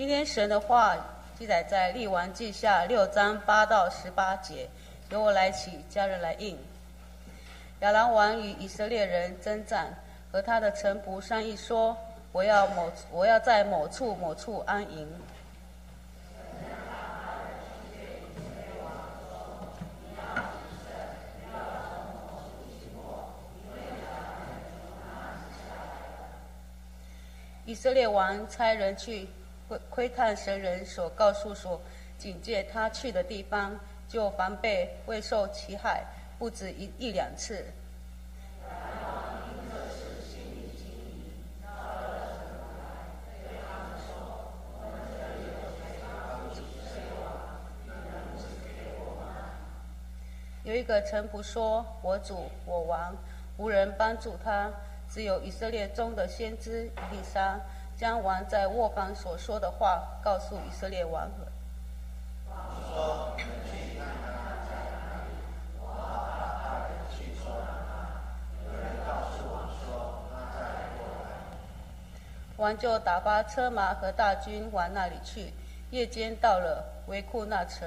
今天神的话记载在立王记下六章八到十八节，由我来起，家人来应。亚兰王与以色列人征战，和他的臣仆商议说：“我要某我要在某处某处安营。”以色列王差人去窥窥探神人所告诉所警戒他去的地方，就防备未受其害，不止一一两次。有一个臣仆说：“我主，我王，无人帮助他。”只有以色列中的先知以利沙将王在卧房所说的话告诉以色列王了。王就打发车马和大军往那里去，夜间到了维库那城。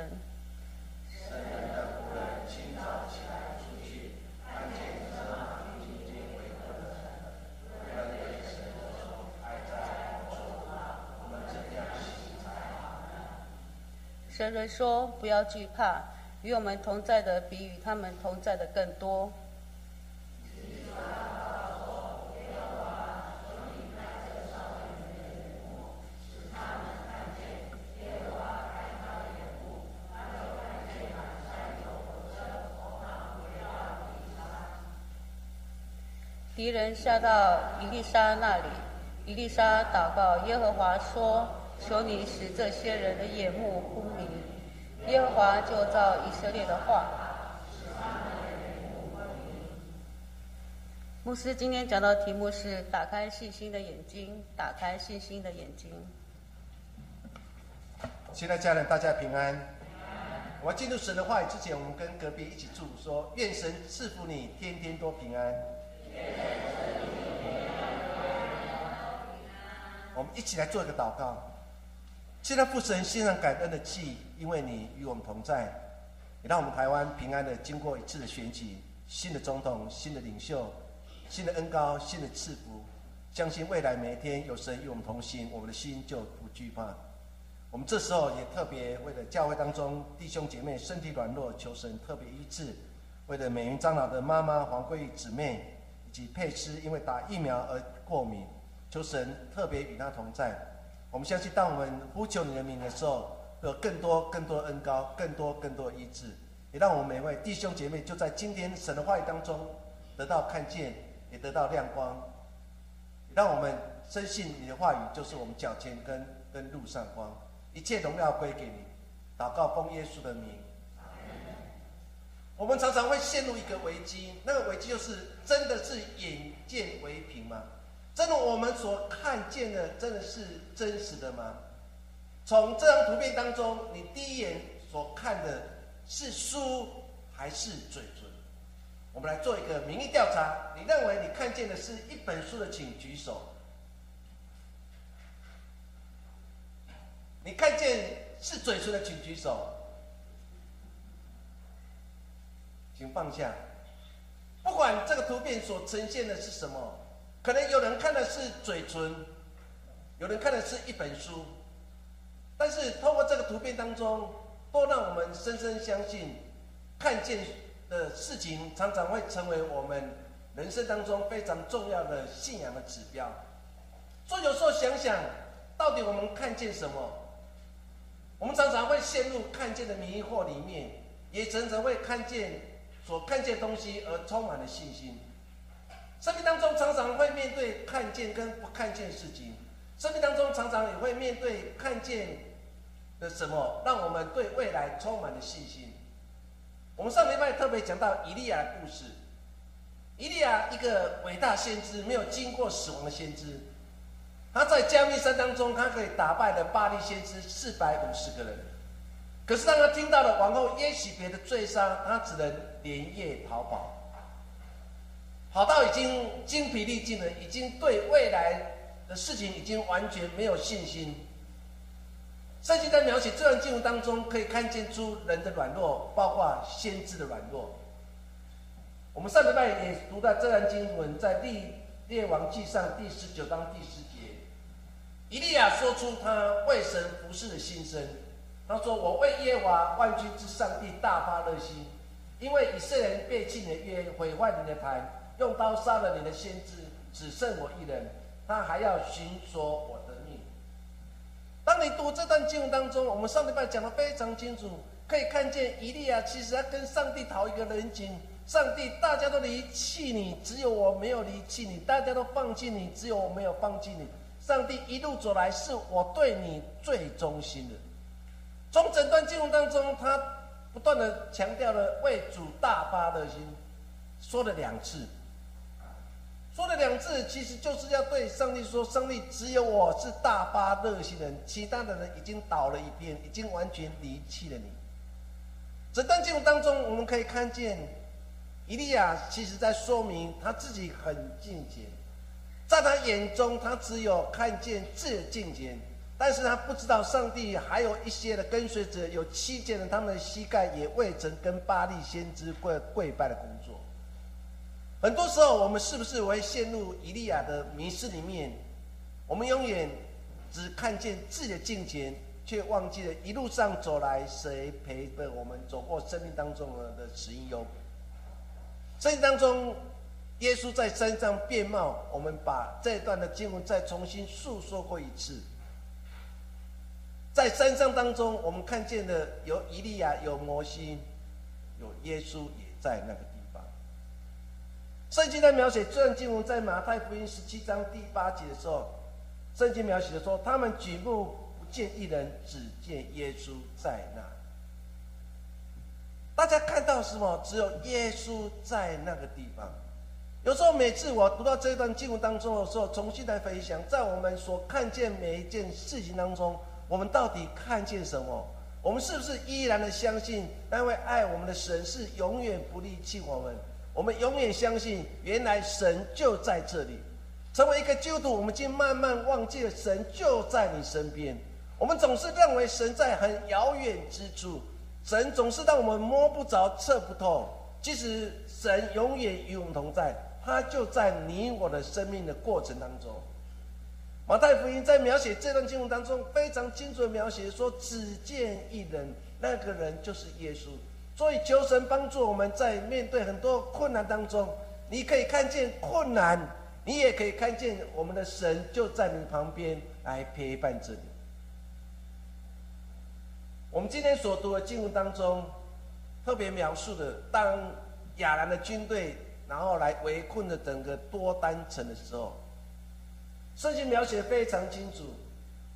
神人说：“不要惧怕，与我们同在的比与他们同在的更多。”敌人下到伊丽莎那里，伊丽莎祷告耶和华说。求你使这些人的眼目昏。耶和华就照以色列的话。牧师今天讲到的题目是“打开信心的眼睛”，打开信心的眼睛。亲爱家人，大家平安。我要进入神的话语之前，我们跟隔壁一起祝福说：“愿神赐福你，天天都平安。”我们一起来做一个祷告。现在父神献上感恩的祭，因为你与我们同在，也让我们台湾平安的经过一次的选举，新的总统、新的领袖、新的恩高、新的赐福，相信未来每一天有神与我们同行，我们的心就不惧怕。我们这时候也特别为了教会当中弟兄姐妹身体软弱，求神特别医治；为了美云长老的妈妈黄桂姊妹以及佩斯因为打疫苗而过敏，求神特别与他同在。我们相信，当我们呼求你的名的时候，有更多、更多的恩高，更多、更多的医治，也让我们每位弟兄姐妹就在今天神的话语当中得到看见，也得到亮光，让我们深信你的话语就是我们脚前跟跟路上光，一切荣耀归给你。祷告奉耶稣的名。我们常常会陷入一个危机，那个危机就是真的是眼见为凭吗？真的，我们所看见的真的是真实的吗？从这张图片当中，你第一眼所看的是书还是嘴唇？我们来做一个民意调查，你认为你看见的是一本书的，请举手。你看见是嘴唇的，请举手。请放下。不管这个图片所呈现的是什么。可能有人看的是嘴唇，有人看的是一本书，但是透过这个图片当中，都让我们深深相信，看见的事情常常会成为我们人生当中非常重要的信仰的指标。所以有时候想想，到底我们看见什么？我们常常会陷入看见的迷惑里面，也常常会看见所看见东西而充满了信心。生命当中常常会面对看见跟不看见事情，生命当中常常也会面对看见的什么，让我们对未来充满了信心。我们上礼拜特别讲到以利亚的故事，以利亚一个伟大先知，没有经过死亡的先知，他在加密山当中，他可以打败了巴黎先知四百五十个人，可是当他听到了王后耶喜别的罪杀，他只能连夜逃跑。跑到已经精疲力尽了，已经对未来的事情已经完全没有信心。圣经在描写这段经文当中，可以看见出人的软弱，包括先知的软弱。我们上礼拜也读到这段经文，在列列王记上第十九章第十节，以利亚说出他为神服侍的心声。他说：“我为耶和华万军之上帝大发热心，因为以色列人背弃你的约，毁坏你的坛，用刀杀了你的先知，只剩我一人，他还要寻索我的命。”当你读这段经文当中，我们上礼拜讲的非常清楚，可以看见以利亚其实要跟上帝讨一个人情。上帝，大家都离弃你，只有我没有离弃你；大家都放弃你，只有我没有放弃你。上帝一路走来，是我对你最忠心的。从整段经文当中，他不断的强调了为主大发热心，说了两次，说了两次，其实就是要对上帝说：上帝，只有我是大发热心人，其他的人已经倒了一边，已经完全离弃了你。整段经文当中，我们可以看见。以利亚其实在说明他自己很敬虔，在他眼中，他只有看见自己的敬虔，但是他不知道上帝还有一些的跟随者，有七件人，他们的膝盖也未曾跟巴利先知跪跪拜的工作。很多时候，我们是不是会陷入以利亚的迷失里面？我们永远只看见自己的境界，却忘记了一路上走来谁陪伴我们走过生命当中的指引有。圣经当中，耶稣在山上变貌。我们把这段的经文再重新述说过一次。在山上当中，我们看见的有以利亚，有摩西，有耶稣也在那个。圣经在描写这段经文，在马太福音十七章第八节的时候，圣经描写的说，他们举目不见一人，只见耶稣在那。大家看到什么？只有耶稣在那个地方。有时候，每次我读到这段经文当中的时候，重新来回想，在我们所看见每一件事情当中，我们到底看见什么？我们是不是依然的相信那位爱我们的神是永远不离弃我们？我们永远相信，原来神就在这里。成为一个基督徒，我们竟慢慢忘记了神就在你身边。我们总是认为神在很遥远之处。神总是让我们摸不着、测不透。其实神永远与我们同在，他就在你我的生命的过程当中。马太福音在描写这段经文当中，非常精准的描写说：“只见一人，那个人就是耶稣。”所以求神帮助我们在面对很多困难当中，你可以看见困难，你也可以看见我们的神就在你旁边来陪伴着你。我们今天所读的经文当中，特别描述的，当亚兰的军队然后来围困了整个多丹城的时候，圣经描写非常清楚，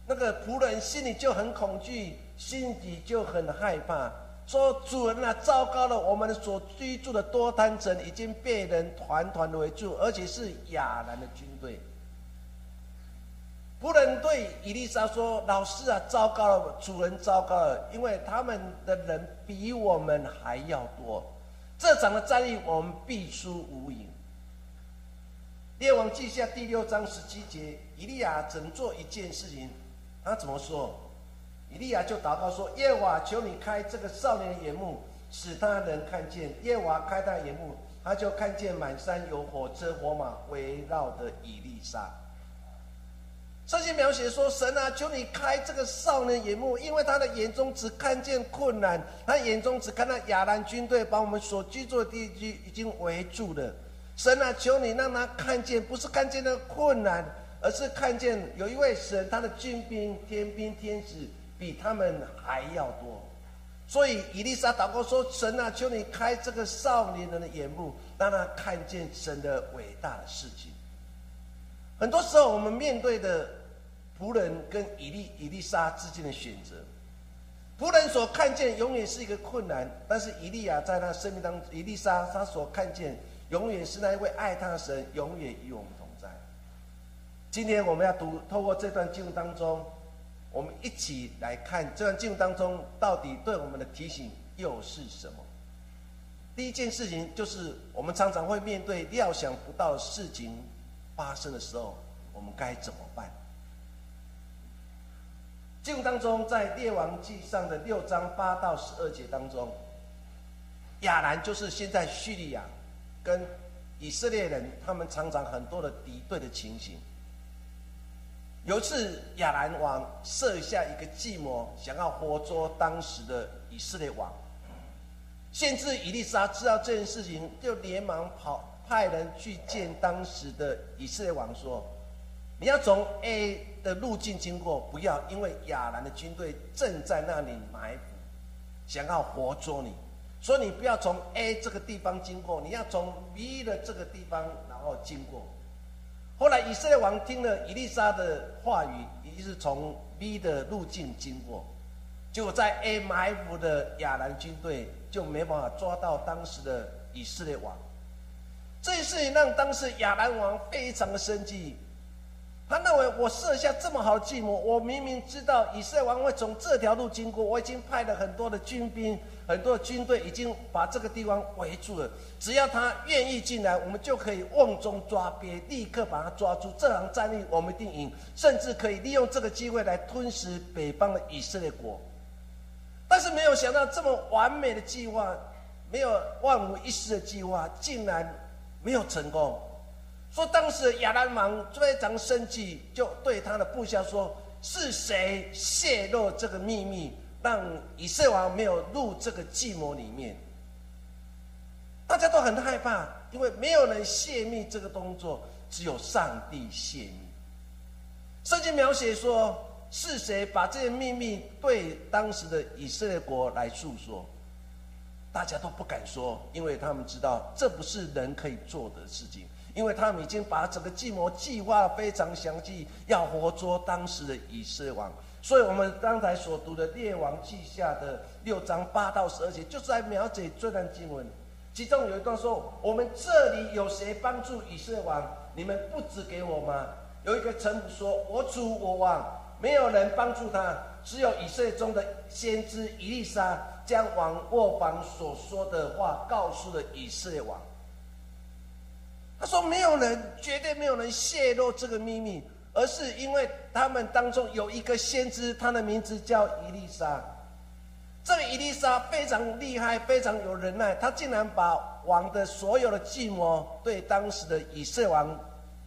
那个仆人心里就很恐惧，心底就很害怕，说：“主人啊，糟糕了，我们所居住的多丹城已经被人团团围住，而且是亚兰的军队。”仆人对伊丽莎说：“老师啊，糟糕了，主人糟糕了，因为他们的人比我们还要多，这场的战役我们必输无疑。”列王记下第六章十七节，以利亚整做一件事情，他怎么说？以利亚就祷告说：“耶和华，求你开这个少年的眼目，使他能看见。”耶和华开他眼目，他就看见满山有火车火马围绕的以利沙。圣经描写说：“神啊，求你开这个少年眼目，因为他的眼中只看见困难，他眼中只看到亚兰军队把我们所居住的地区已经围住了。神啊，求你让他看见，不是看见那个困难，而是看见有一位神，他的军兵、天兵天使比他们还要多。所以以丽莎祷告说：神啊，求你开这个少年人的眼目，让他看见神的伟大的事情。很多时候，我们面对的。”仆人跟以利以利沙之间的选择，仆人所看见永远是一个困难，但是以利亚在他生命当中，以利沙他所看见永远是那一位爱他的神，永远与我们同在。今天我们要读透过这段经文当中，我们一起来看这段经文当中到底对我们的提醒又是什么？第一件事情就是，我们常常会面对料想不到事情发生的时候，我们该怎么办？经文当中，在列王记上的六章八到十二节当中，亚兰就是现在叙利亚跟以色列人他们常常很多的敌对的情形。有一次，亚兰王设下一个计谋，想要活捉当时的以色列王。先知以利沙知道这件事情，就连忙跑派人去见当时的以色列王，说：“你要从 A 的路径经过，不要因为亚兰的军队正在那里埋伏，想要活捉你，所以你不要从 A 这个地方经过，你要从 B 的这个地方然后经过。”后来以色列王听了以利沙的话语，也就是从 B 的路径经过，结果在 A 埋伏的亚兰军队就没办法抓到当时的以色列王。这件事情让当时亚兰王非常的生气。他认为我设下这么好的计谋，我明明知道以色列王会从这条路经过，我已经派了很多的军兵、很多的军队，已经把这个地方围住了。只要他愿意进来，我们就可以瓮中抓鳖，立刻把他抓住。这场战役我们一定赢，甚至可以利用这个机会来吞噬北方的以色列国。但是没有想到，这么完美的计划，没有万无一失的计划，竟然没有成功。说当时亚兰王非常生气，就对他的部下说：“是谁泄露这个秘密，让以色列王没有入这个计谋里面？”大家都很害怕，因为没有人泄密这个动作，只有上帝泄密。圣经描写说：“是谁把这些秘密对当时的以色列国来诉说？”大家都不敢说，因为他们知道这不是人可以做的事情。因为他们已经把整个计谋计划非常详细，要活捉当时的以色列王。所以，我们刚才所读的《列王记下》的六章八到十二节，就是在描写这段经文。其中有一段说：“我们这里有谁帮助以色列王？你们不指给我吗？”有一个臣仆说：“我主我王，没有人帮助他，只有以色列中的先知以利沙将王卧房所说的话告诉了以色列王。”他说：“没有人，绝对没有人泄露这个秘密，而是因为他们当中有一个先知，他的名字叫伊丽莎。这个伊丽莎非常厉害，非常有忍耐，他竟然把王的所有的计谋对当时的以色列王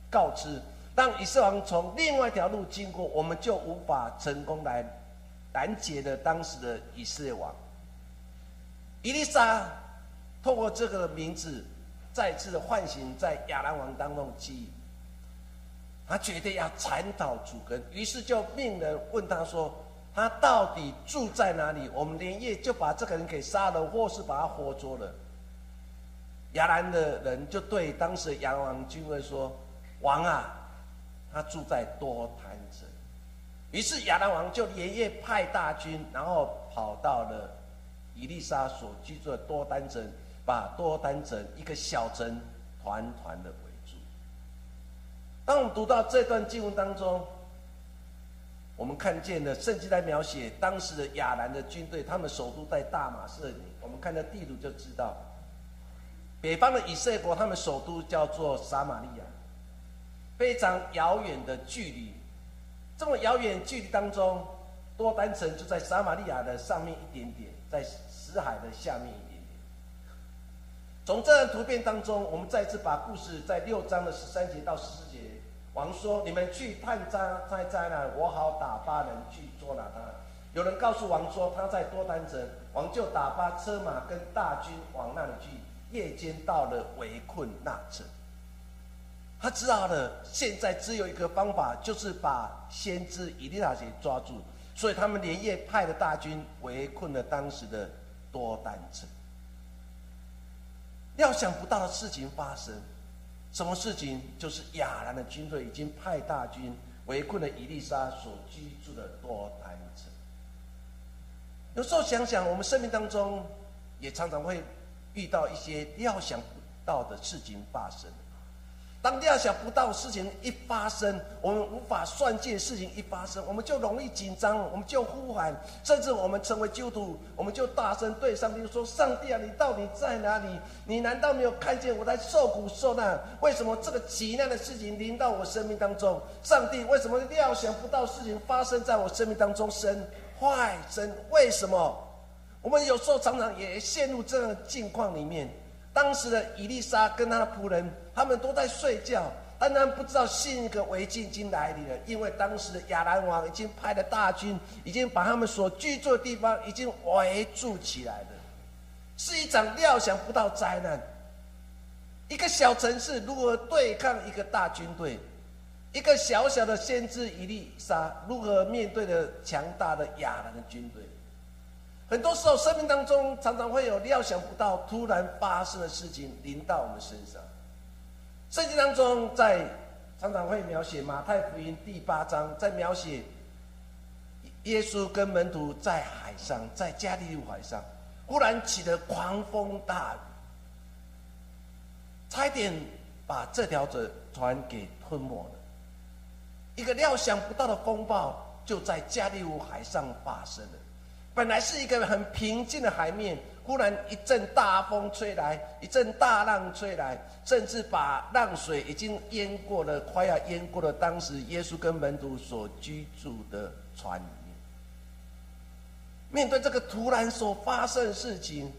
告知，让以色列王从另外一条路经过，我们就无法成功来拦截的当时的以色列王。伊丽莎透过这个名字。”再次的唤醒在亚兰王当中记忆，他决定要铲倒主根，于是就命人问他说：“他到底住在哪里？我们连夜就把这个人给杀了，或是把他活捉了。”亚兰的人就对当时亚王君位说：“王啊，他住在多丹城。”于是亚兰王就连夜派大军，然后跑到了伊丽莎所居住的多丹城。把多丹城一个小城团团的围住。当我们读到这段经文当中，我们看见了圣经在描写当时的亚兰的军队，他们首都在大马士里。我们看到地图就知道，北方的以色列国，他们首都叫做撒玛利亚，非常遥远的距离。这么遥远距离当中，多丹城就在撒玛利亚的上面一点点，在死海的下面。从这张图片当中，我们再次把故事在六章的十三节到十四节，王说：“你们去探查在灾难，我好打发人去捉拿他。”有人告诉王说他在多丹城，王就打发车马跟大军往那里去，夜间到了围困那城。他知道了，现在只有一个方法，就是把先知以利亚杰抓住，所以他们连夜派了大军围困了当时的多丹城。料想不到的事情发生，什么事情？就是亚兰的军队已经派大军围困了伊丽莎所居住的多台城。有时候想想，我们生命当中也常常会遇到一些料想不到的事情发生。当料想不到事情一发生，我们无法算计的事情一发生，我们就容易紧张，我们就呼喊，甚至我们成为基督徒，我们就大声对上帝说：“上帝啊，你到底在哪里？你难道没有看见我在受苦受难？为什么这个极难的事情临到我生命当中？上帝，为什么料想不到事情发生在我生命当中？神坏，神为什么？我们有时候常常也陷入这样的境况里面。”当时的伊丽莎跟他的仆人，他们都在睡觉，但他们不知道信一个危机已经来临了，因为当时的亚兰王已经派了大军，已经把他们所居住的地方已经围住起来了，是一场料想不到灾难。一个小城市如何对抗一个大军队？一个小小的先知伊丽莎如何面对的强大的亚兰的军队？很多时候，生命当中常常会有料想不到、突然发生的事情临到我们身上。圣经当中，在常常会描写马太福音第八章，在描写耶稣跟门徒在海上，在加利利海上，忽然起了狂风大雨，差点把这条船给吞没了。一个料想不到的风暴就在加利利海上发生了。本来是一个很平静的海面，忽然一阵大风吹来，一阵大浪吹来，甚至把浪水已经淹过了，快要淹过了当时耶稣跟门徒所居住的船里面。面对这个突然所发生的事情，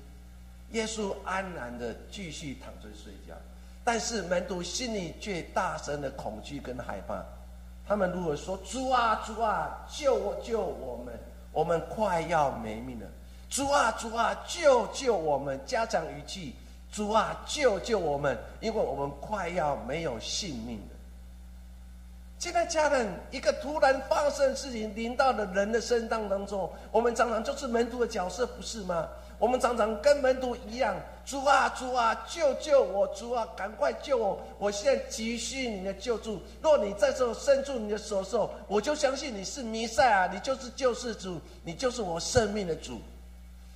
耶稣安然的继续躺着睡觉，但是门徒心里却大声的恐惧跟害怕。他们如果说：“主啊，主啊，救我，救我们！”我们快要没命了，主啊，主啊，救救我们！家长语气，主啊，救救我们！因为我们快要没有性命了。现在家人，一个突然发生的事情临到了人的身当当中，我们常常就是门徒的角色，不是吗？我们常常跟门徒一样，主啊，主啊，救救我！主啊，赶快救我！我现在急需你的救助。若你在这伸出你的手手，我就相信你是弥赛亚，你就是救世主，你就是我生命的主。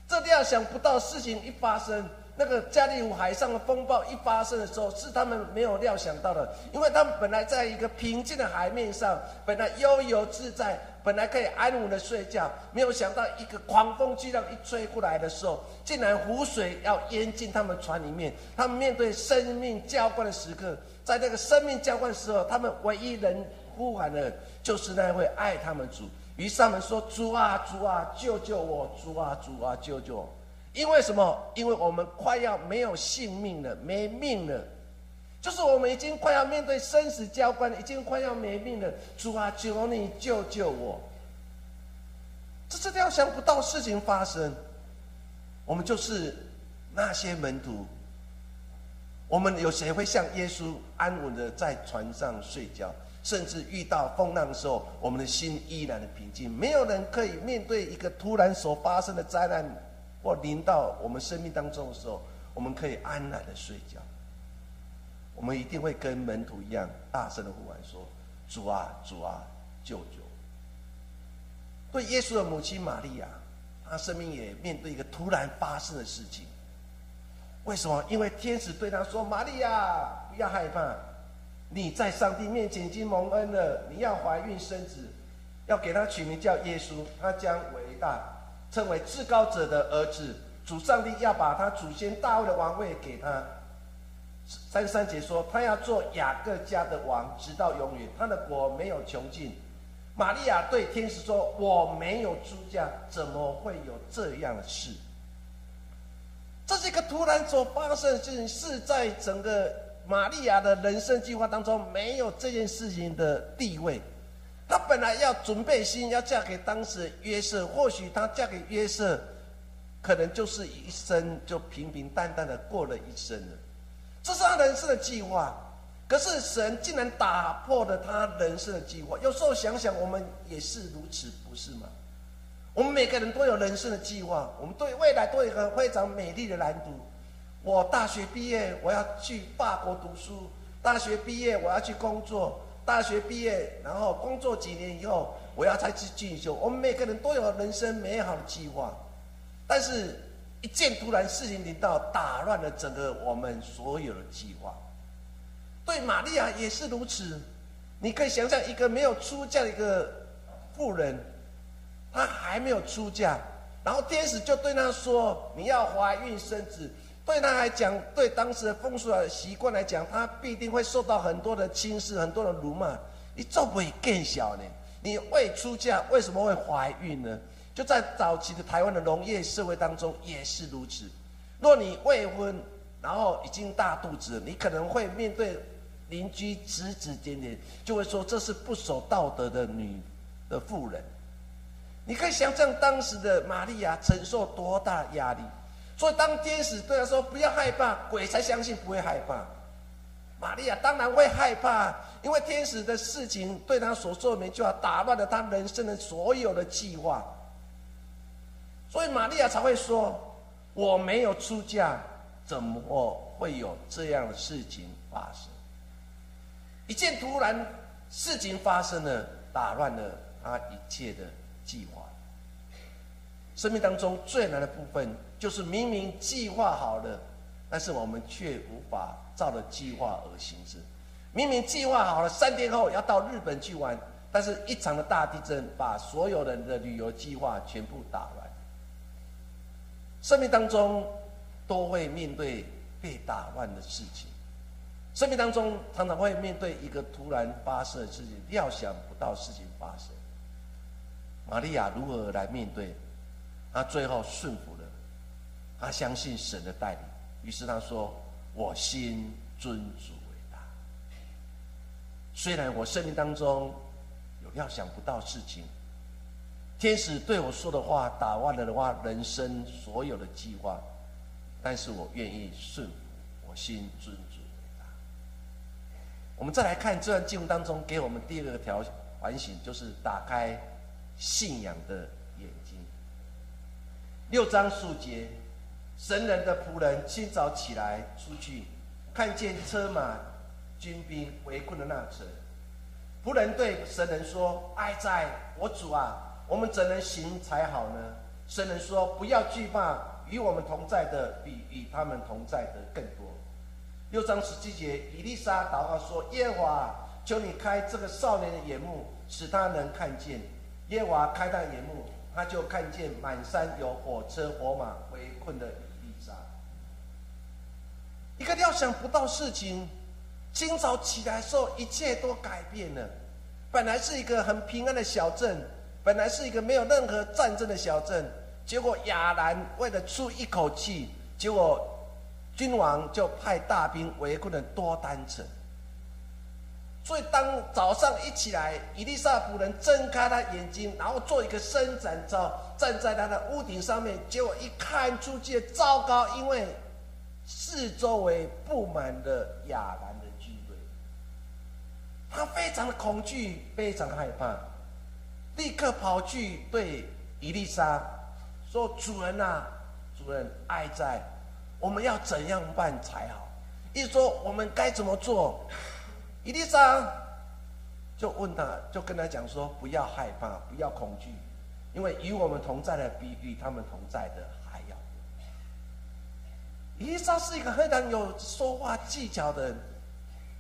这料想不到事情一发生。那个加利湖海上的风暴一发生的时候，是他们没有料想到的，因为他们本来在一个平静的海面上，本来悠游自在，本来可以安稳的睡觉，没有想到一个狂风巨浪一吹过来的时候，竟然湖水要淹进他们船里面。他们面对生命交关的时刻，在那个生命交关的时候，他们唯一能呼喊的，就是那位爱他们主。于是他们说：“主啊，主啊，救救我！主啊，主啊，救救！”我！”因为什么？因为我们快要没有性命了，没命了，就是我们已经快要面对生死交关，已经快要没命了。主啊，求你救救我！这是料想不到事情发生，我们就是那些门徒。我们有谁会像耶稣安稳的在船上睡觉？甚至遇到风浪的时候，我们的心依然的平静。没有人可以面对一个突然所发生的灾难。或临到我们生命当中的时候，我们可以安然的睡觉。我们一定会跟门徒一样大声的呼喊说：“主啊，主啊，救救！”对耶稣的母亲玛利亚，她生命也面对一个突然发生的事情。为什么？因为天使对她说：“玛利亚，不要害怕，你在上帝面前已经蒙恩了。你要怀孕生子，要给他取名叫耶稣，他将伟大。”称为至高者的儿子，主上帝要把他祖先大卫的王位给他。三三节说，他要做雅各家的王，直到永远，他的国没有穷尽。玛利亚对天使说：“我没有出嫁，怎么会有这样的事？”这是一个突然所发生的事情，是在整个玛利亚的人生计划当中没有这件事情的地位。她本来要准备心要嫁给当时约瑟，或许她嫁给约瑟，可能就是一生就平平淡淡的过了一生了。这是她人生的计划，可是神竟然打破了她人生的计划。有时候想想，我们也是如此，不是吗？我们每个人都有人生的计划，我们对未来都有一个非常美丽的蓝图。我大学毕业，我要去法国读书；大学毕业，我要去工作。大学毕业，然后工作几年以后，我要再去进修。我们每个人都有人生美好的计划，但是，一件突然事情临到，打乱了整个我们所有的计划。对玛利亚也是如此。你可以想象一个没有出嫁的一个妇人，她还没有出嫁，然后天使就对她说：“你要怀孕生子。”对他来讲，对当时的风俗的习惯来讲，他必定会受到很多的轻视，很多的辱骂。你做不会更小呢？你未出嫁为什么会怀孕呢？就在早期的台湾的农业社会当中也是如此。若你未婚，然后已经大肚子，你可能会面对邻居指指点点，就会说这是不守道德的女的妇人。你可以想象当时的玛利亚承受多大压力。所以当天使对他说不要害怕，鬼才相信不会害怕。玛利亚当然会害怕，因为天使的事情对他所做的每句话打乱了他人生的所有的计划。所以玛利亚才会说：“我没有出嫁，怎么会有这样的事情发生？”一件突然事情发生了，打乱了他一切的计划。生命当中最难的部分，就是明明计划好了，但是我们却无法照着计划而行事。明明计划好了，三天后要到日本去玩，但是一场的大地震把所有人的旅游计划全部打乱。生命当中都会面对被打乱的事情，生命当中常常会面对一个突然发生的事情，料想不到事情发生。玛利亚如何来面对？她最后顺服他，相信神的带领，于是他说：“我心尊主为大。虽然我生命当中有料想不到事情。”天使对我说的话，打乱了的话，人生所有的计划，但是我愿意顺服，我心尊主为大。我们再来看这段经文当中，给我们第二个条反省，就是打开信仰的眼睛。六章数节，神人的仆人清早起来出去，看见车马军兵围困的那城，仆人对神人说：“哀哉，我主啊！”我们怎能行才好呢？神人说：“不要惧怕，与我们同在的比与他们同在的更多。”六章十七节，以利沙祷告说：“耶和华，求你开这个少年的眼目，使他能看见。”耶和华开他眼目，他就看见满山有火车火马围困的。一个料想不到事情，今早起来时候，一切都改变了。本来是一个很平安的小镇。本来是一个没有任何战争的小镇，结果亚兰为了出一口气，结果君王就派大兵围困了多丹城。所以当早上一起来，伊丽莎夫人睁开他眼睛，然后做一个伸展招，站在他的屋顶上面，结果一看出去，糟糕，因为四周围布满了亚兰的军队，他非常的恐惧，非常害怕。立刻跑去对伊丽莎说：“主人呐，主人爱在，我们要怎样办才好？”意思说我们该怎么做？伊丽莎就问他，就跟他讲说：“不要害怕，不要恐惧，因为与我们同在的比与他们同在的”伊丽莎是一个非常有说话技巧的人，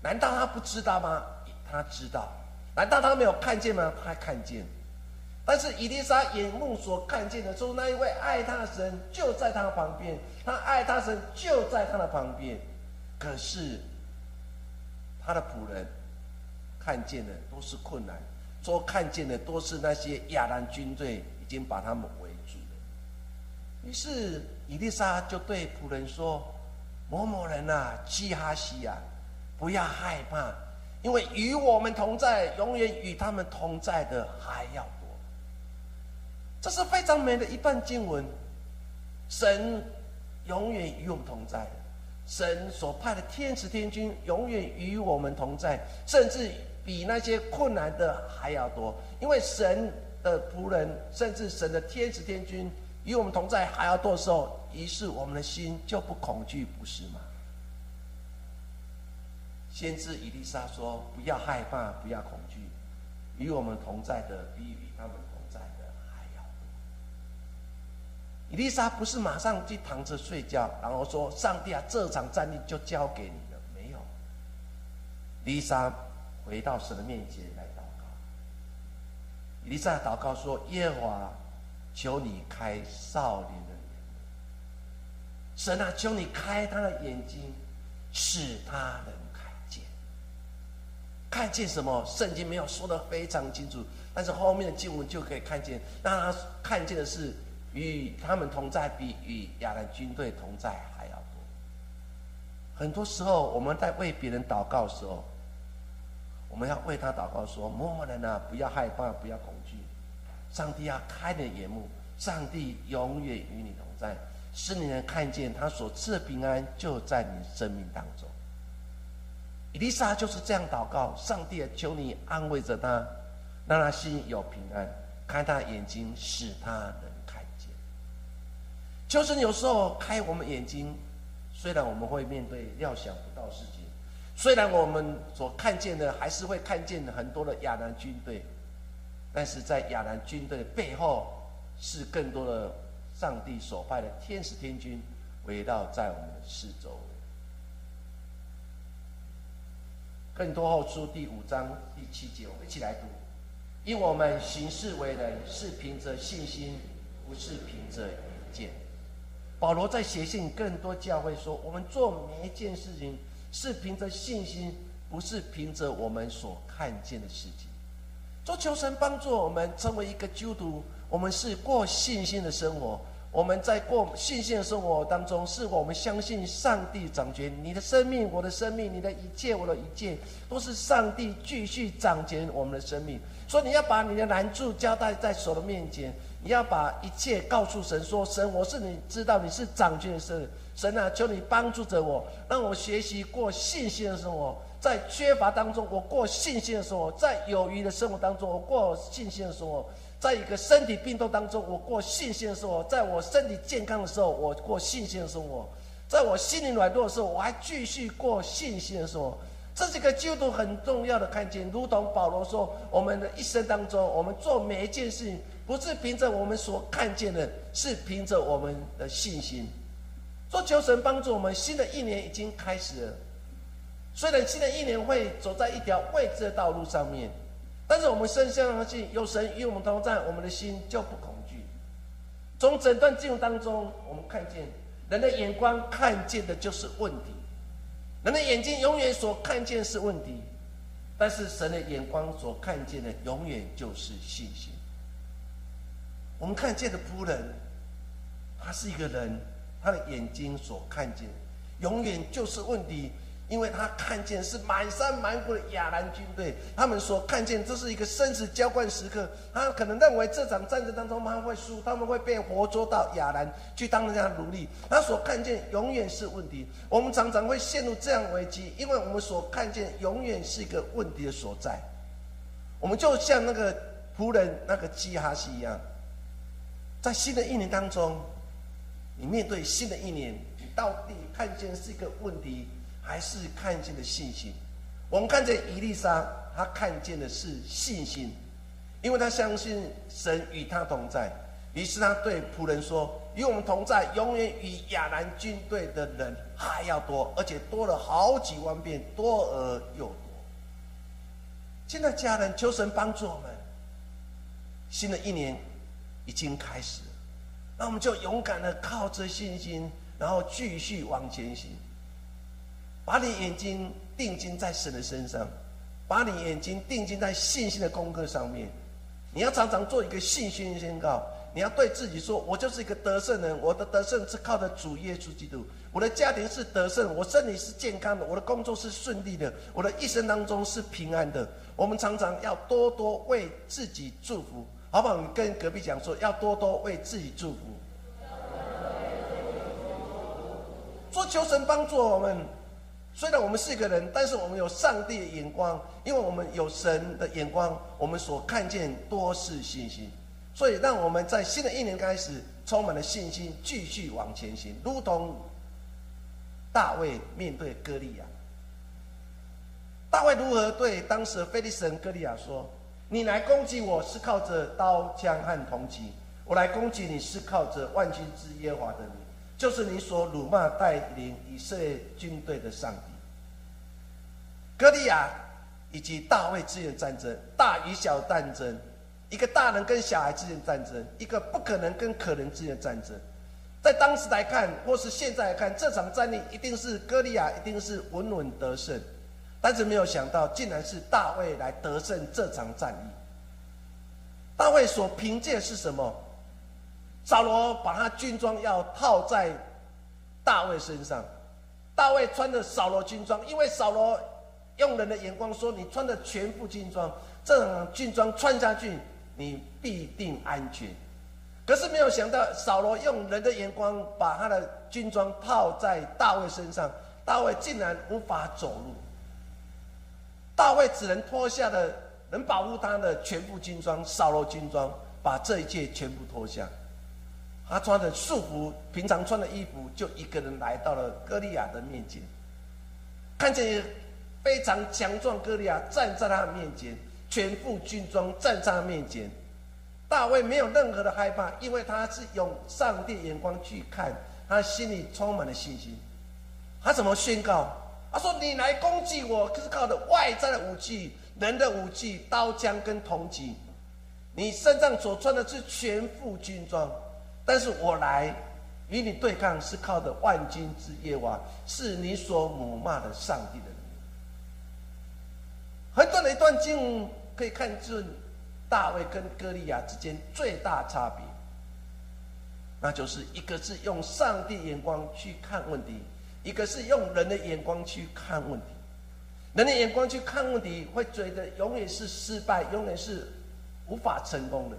难道他不知道吗？他知道。难道他没有看见吗？他看见。但是伊丽莎眼目所看见的，说那一位爱他的神就在他旁边，他爱他神就在他的旁边。可是他的仆人看见的都是困难，说看见的都是那些亚兰军队已经把他们围住了。于是伊丽莎就对仆人说：“某某人呐，基哈西呀，不要害怕，因为与我们同在，永远与他们同在的还要多。”这是非常美的一段经文，神永远与我们同在，神所派的天使天君永远与我们同在，甚至比那些困难的还要多。因为神的仆人，甚至神的天使天君与我们同在还要多的时候，于是我们的心就不恐惧，不是吗？先知以利沙说：“不要害怕，不要恐惧，与我们同在的比与他们同在的还要多。”伊丽莎不是马上去躺着睡觉，然后说：“上帝啊，这场战役就交给你了。”没有，丽莎回到神的面前来祷告。丽莎祷告说：“耶和华，求你开少年的眼。神啊，求你开他的眼睛，使他能看见。看见什么？圣经没有说的非常清楚，但是后面的经文就可以看见，让他看见的是与他们同在，比与亚兰军队同在还要多。很多时候，我们在为别人祷告的时候，我们要为他祷告，说：某某人啊，不要害怕，不要恐。上帝要开你的眼目，上帝永远与你同在，使你能看见他所赐的平安就在你生命当中。伊丽莎就是这样祷告：上帝，求你安慰着他，让他心有平安，开他眼睛，使他能看见。就是有时候开我们眼睛，虽然我们会面对料想不到事情。虽然我们所看见的还是会看见很多的亚南军队，但是在亚兰军队的背后，是更多的上帝所派的天使天军围绕在我们的四周。更多后书第五章第七节，我们一起来读：因我们行事为人是凭着信心，不是凭着眼见。保罗在写信更多教会说，我们做每一件事情。是凭着信心，不是凭着我们所看见的事情。做求神帮助我们成为一个基督徒，我们是过信心的生活。我们在过信心的生活当中，是我们相信上帝掌权。你的生命，我的生命，你的一切，我的一切，都是上帝继续掌权我们的生命。所以你要把你的难处交代在神的面前，你要把一切告诉神，说：神，我是你知道你是掌权的神。神啊，求你帮助着我，让我学习过信心的生活。在缺乏当中，我过信心的生活；在有余的生活当中，我过信心的生活；在一个身体病痛当中，我过信心的生活；在我身体健康的时候，我过信心的生活；在我心灵软弱的时候，我还继续过信心的生活。这是个基督徒很重要的看见。如同保罗说：“我们的一生当中，我们做每一件事情，不是凭着我们所看见的，是凭着我们的信心。”说求神帮助我们，新的一年已经开始了。虽然新的一年会走在一条未知的道路上面，但是我们深相信有神与我们同在，我们的心就不恐惧。从整段经文当中，我们看见人的眼光看见的就是问题，人的眼睛永远所看见是问题，但是神的眼光所看见的永远就是信心。我们看见的仆人，他是一个人。他的眼睛所看见，永远就是问题，因为他看见是满山满谷的亚兰军队，他们所看见这是一个生死交换时刻，他可能认为这场战争当中他们会输，他们会被活捉到亚兰去当人家奴隶，他所看见永远是问题。我们常常会陷入这样危机，因为我们所看见永远是一个问题的所在。我们就像那个仆人那个基哈西一样，在新的一年当中。你面对新的一年，你到底看见是一个问题，还是看见的信心？我们看见伊丽莎，她看见的是信心，因为她相信神与她同在。于是她对仆人说：“与我们同在，永远与亚兰军队的人还要多，而且多了好几万遍，多而又多。”现在家人求神帮助我们，新的一年已经开始了。那我们就勇敢的靠着信心，然后继续往前行。把你眼睛定睛在神的身上，把你眼睛定睛在信心的功课上面。你要常常做一个信心宣告，你要对自己说：“我就是一个得胜人，我的得胜是靠着主耶稣基督。我的家庭是得胜，我身体是健康的，我的工作是顺利的，我的一生当中是平安的。”我们常常要多多为自己祝福。好不好？你跟隔壁讲说，要多多为自己祝福。说求神帮助我们。虽然我们是一个人，但是我们有上帝的眼光，因为我们有神的眼光，我们所看见多是信心。所以让我们在新的一年开始，充满了信心，继续往前行，如同大卫面对歌利亚。大卫如何对当时的非利士人歌利亚说？你来攻击我是靠着刀枪和铜戟，我来攻击你是靠着万军之耶和华的名，就是你所辱骂带领以色列军队的上帝。歌利亚以及大卫之间的战争，大与小战争，一个大人跟小孩之间战争，一个不可能跟可能之间战争。在当时来看，或是现在来看，这场战役一定是歌利亚一定是稳稳得胜，但是没有想到，竟然是大卫来得胜这场战役。大卫所凭借是什么？扫罗把他军装要套在大卫身上，大卫穿的扫罗军装，因为扫罗用人的眼光说：“你穿的全副军装，这种军装穿下去，你必定安全。”可是没有想到，扫罗用人的眼光把他的军装套在大卫身上，大卫竟然无法走路。大卫只能脱下了能保护他的全部军装，扫罗军装，把这一切全部脱下。他穿着束服，平常穿的衣服，就一个人来到了歌利亚的面前，看见非常强壮歌利亚站在他面前，全副军装站在他面前。大卫没有任何的害怕，因为他是用上帝眼光去看，他心里充满了信心。他怎么宣告？他说：“你来攻击我，可是靠的外在的武器，人的武器，刀枪跟铜戟。你身上所穿的是全副军装，但是我来与你对抗，是靠的万军之耶和华，是你所辱骂的上帝的。”很短的一段经可以看出。大卫跟歌利亚之间最大差别，那就是一个是用上帝眼光去看问题，一个是用人的眼光去看问题。人的眼光去看问题，会觉得永远是失败，永远是无法成功的。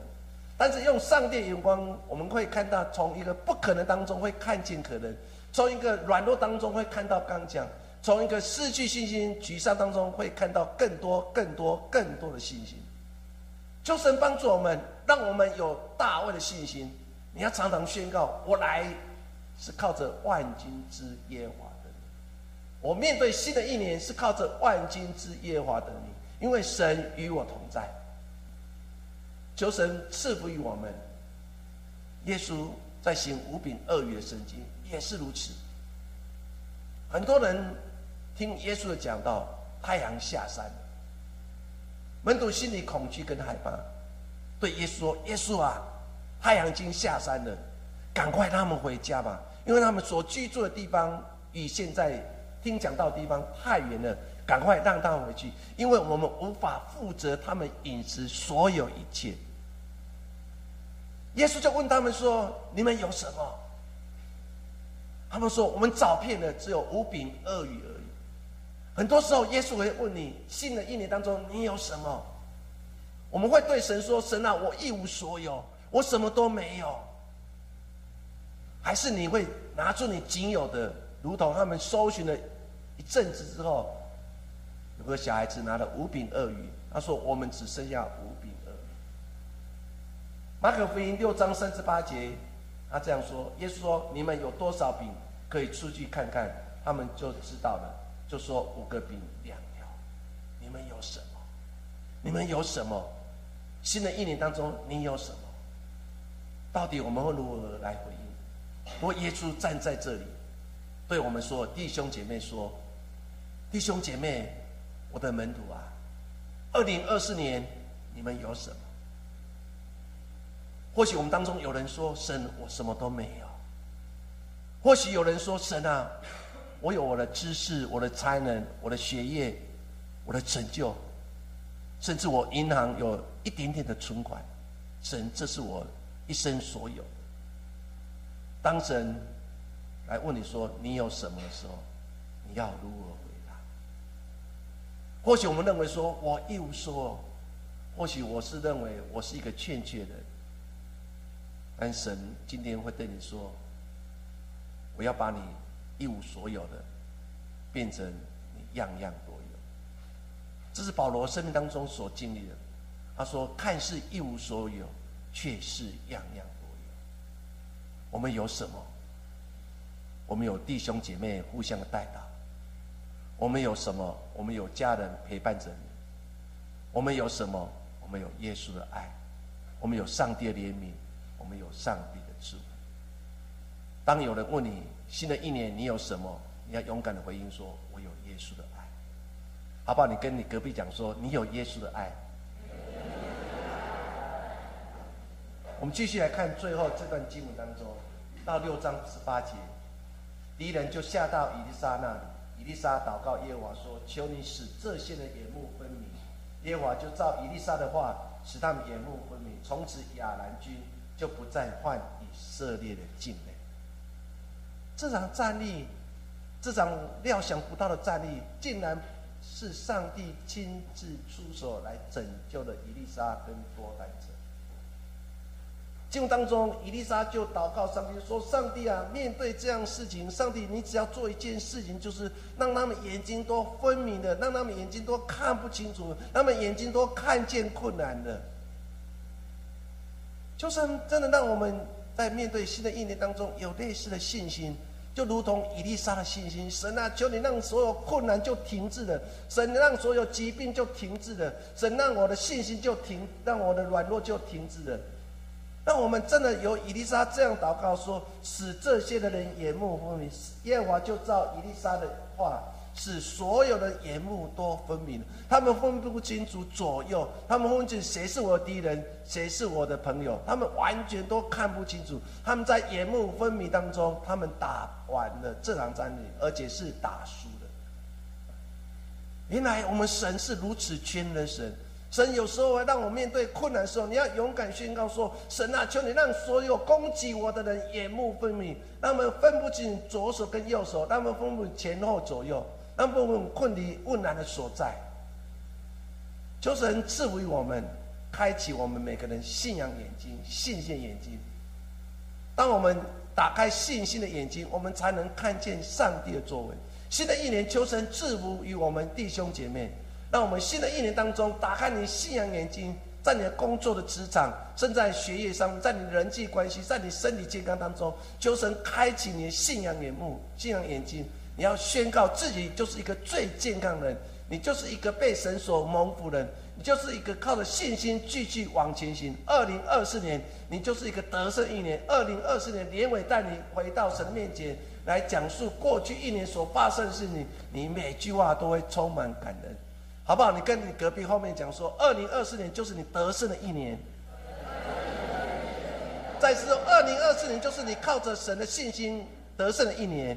但是用上帝眼光，我们会看到从一个不可能当中会看见可能，从一个软弱当中会看到刚强，从一个失去信心、沮丧当中会看到更多、更多、更多的信心。求神帮助我们，让我们有大卫的信心。你要常常宣告：我来是靠着万军之耶华的你。我面对新的一年是靠着万军之耶华的你，因为神与我同在。求神赐福于我们。耶稣在行五饼二鱼的圣经也是如此。很多人听耶稣的讲道，太阳下山。门徒心里恐惧跟害怕，对耶稣说：“耶稣啊，太阳已经下山了，赶快他们回家吧，因为他们所居住的地方与现在听讲道地方太远了，赶快让他们回去，因为我们无法负责他们饮食所有一切。”耶稣就问他们说：“你们有什么？”他们说：“我们找遍了，只有五饼二鱼而已。”很多时候，耶稣会问你：新的一年当中，你有什么？我们会对神说：“神啊，我一无所有，我什么都没有。”还是你会拿出你仅有的，如同他们搜寻了一阵子之后，有个小孩子拿了五饼二鱼，他说：“我们只剩下。”马可福音六章三十八节，他这样说：“耶稣说，你们有多少饼，可以出去看看，他们就知道了。”就说五个饼两条，你们有什么？你们有什么？新的一年当中，你有什么？到底我们会如何来回应？我耶稣站在这里，对我们说：“弟兄姐妹说，弟兄姐妹，我的门徒啊，二零二四年你们有什么？或许我们当中有人说：神，我什么都没有。或许有人说：神啊。”我有我的知识，我的才能，我的学业，我的成就，甚至我银行有一点点的存款。神，这是我一生所有。当神来问你说你有什么的时候，你要如何回答？或许我们认为说我一无所有，或许我是认为我是一个欠缺的。但神今天会对你说：我要把你。一无所有的，变成你样样都有。这是保罗生命当中所经历的。他说：“看似一无所有，却是样样都有。”我们有什么？我们有弟兄姐妹互相的带导。我们有什么？我们有家人陪伴着你。我们有什么？我们有耶稣的爱。我们有上帝的怜悯。我们有上帝的智慧。当有人问你，新的一年你有什么？你要勇敢的回应说：“我有耶稣的爱。”好不好？你跟你隔壁讲说，你有耶稣的爱。我们继续来看最后这段经文当中，到六章十八节，敌人就下到以利沙那里。以利沙祷告耶和华说：“求你使这些人眼目分明。”耶和华就照以利沙的话，使他们眼目分明。从此亚兰军就不再犯以色列的境内。这场战役，这场料想不到的战役，竟然是上帝亲自出手来拯救了伊丽莎跟多丹者。经当中，伊丽莎就祷告上帝说：“上帝啊，面对这样事情，上帝，你只要做一件事情，就是让他们眼睛都分明的，让他们眼睛都看不清楚，他们眼睛都看见困难的。就是真的让我们在面对新的一年当中有类似的信心，就如同伊丽莎的信心。神啊，求你让所有困难就停滞了，神让所有疾病就停滞了，神让我的信心就停，让我的软弱就停滞了。”让我们真的有以利沙这样祷告说：“使这些的人眼目分明。”耶和华就照以利沙的话，使所有的眼目都分明。他们分不清楚左右，他们分不清谁是我的敌人，谁是我的朋友，他们完全都看不清楚。他们在眼目分明当中，他们打完了这场战役，而且是打输的。原来我们神是如此全能神。神有时候会让我面对困难的时候，你要勇敢宣告说：“神啊，求你让所有攻击我的人眼目分明，他们分不清左手跟右手，他们分不清前后左右，让他们困离困难的所在。”求神赐予我们，开启我们每个人信仰眼睛、信心眼睛。当我们打开信心的眼睛，我们才能看见上帝的作为。新的一年，求神赐福于我们弟兄姐妹。让我们新的一年当中，打开你信仰眼睛，在你的工作的职场，甚至在学业上，在你人际关系，在你身体健康当中，求神开启你的信仰眼目、信仰眼睛。你要宣告自己就是一个最健康的人，你就是一个被神所蒙福的人，你就是一个靠着信心继续往前行。二零二四年，你就是一个得胜一年。二零二四年年尾带你回到神面前来讲述过去一年所发生的事情，你每句话都会充满感人。好不好？你跟你隔壁后面讲说，二零二四年就是你得胜的一年。再说，二零二四年就是你靠着神的信心得胜的一年。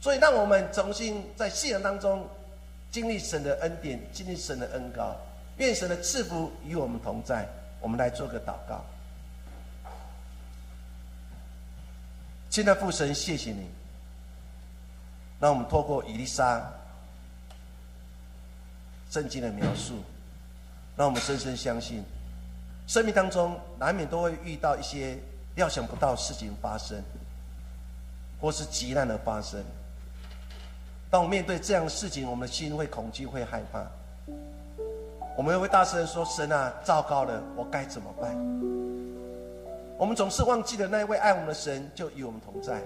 所以，让我们重新在信仰当中经历神的恩典，经历神的恩高。愿神的赐福与我们同在。我们来做个祷告。亲爱的父神，谢谢你。让我们透过伊丽莎。圣经的描述，让我们深深相信，生命当中难免都会遇到一些料想不到事情发生，或是急难的发生。当我面对这样的事情，我们的心会恐惧，会害怕。我们会大声说：“神啊，糟糕了，我该怎么办？”我们总是忘记了那一位爱我们的神就与我们同在。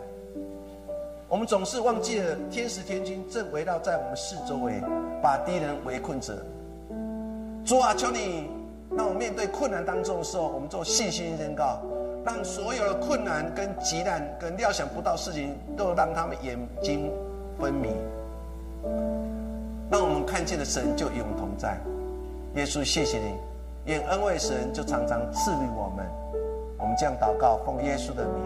我们总是忘记了天使天君正围绕在我们四周围，把敌人围困着。主啊，求你让我面对困难当中的时候，我们做信心宣告，让所有的困难跟急难跟料想不到事情，都让他们眼睛昏迷，让我们看见的神就与我们同在。耶稣，谢谢你，愿恩惠神就常常赐予我们。我们这样祷告，奉耶稣的名。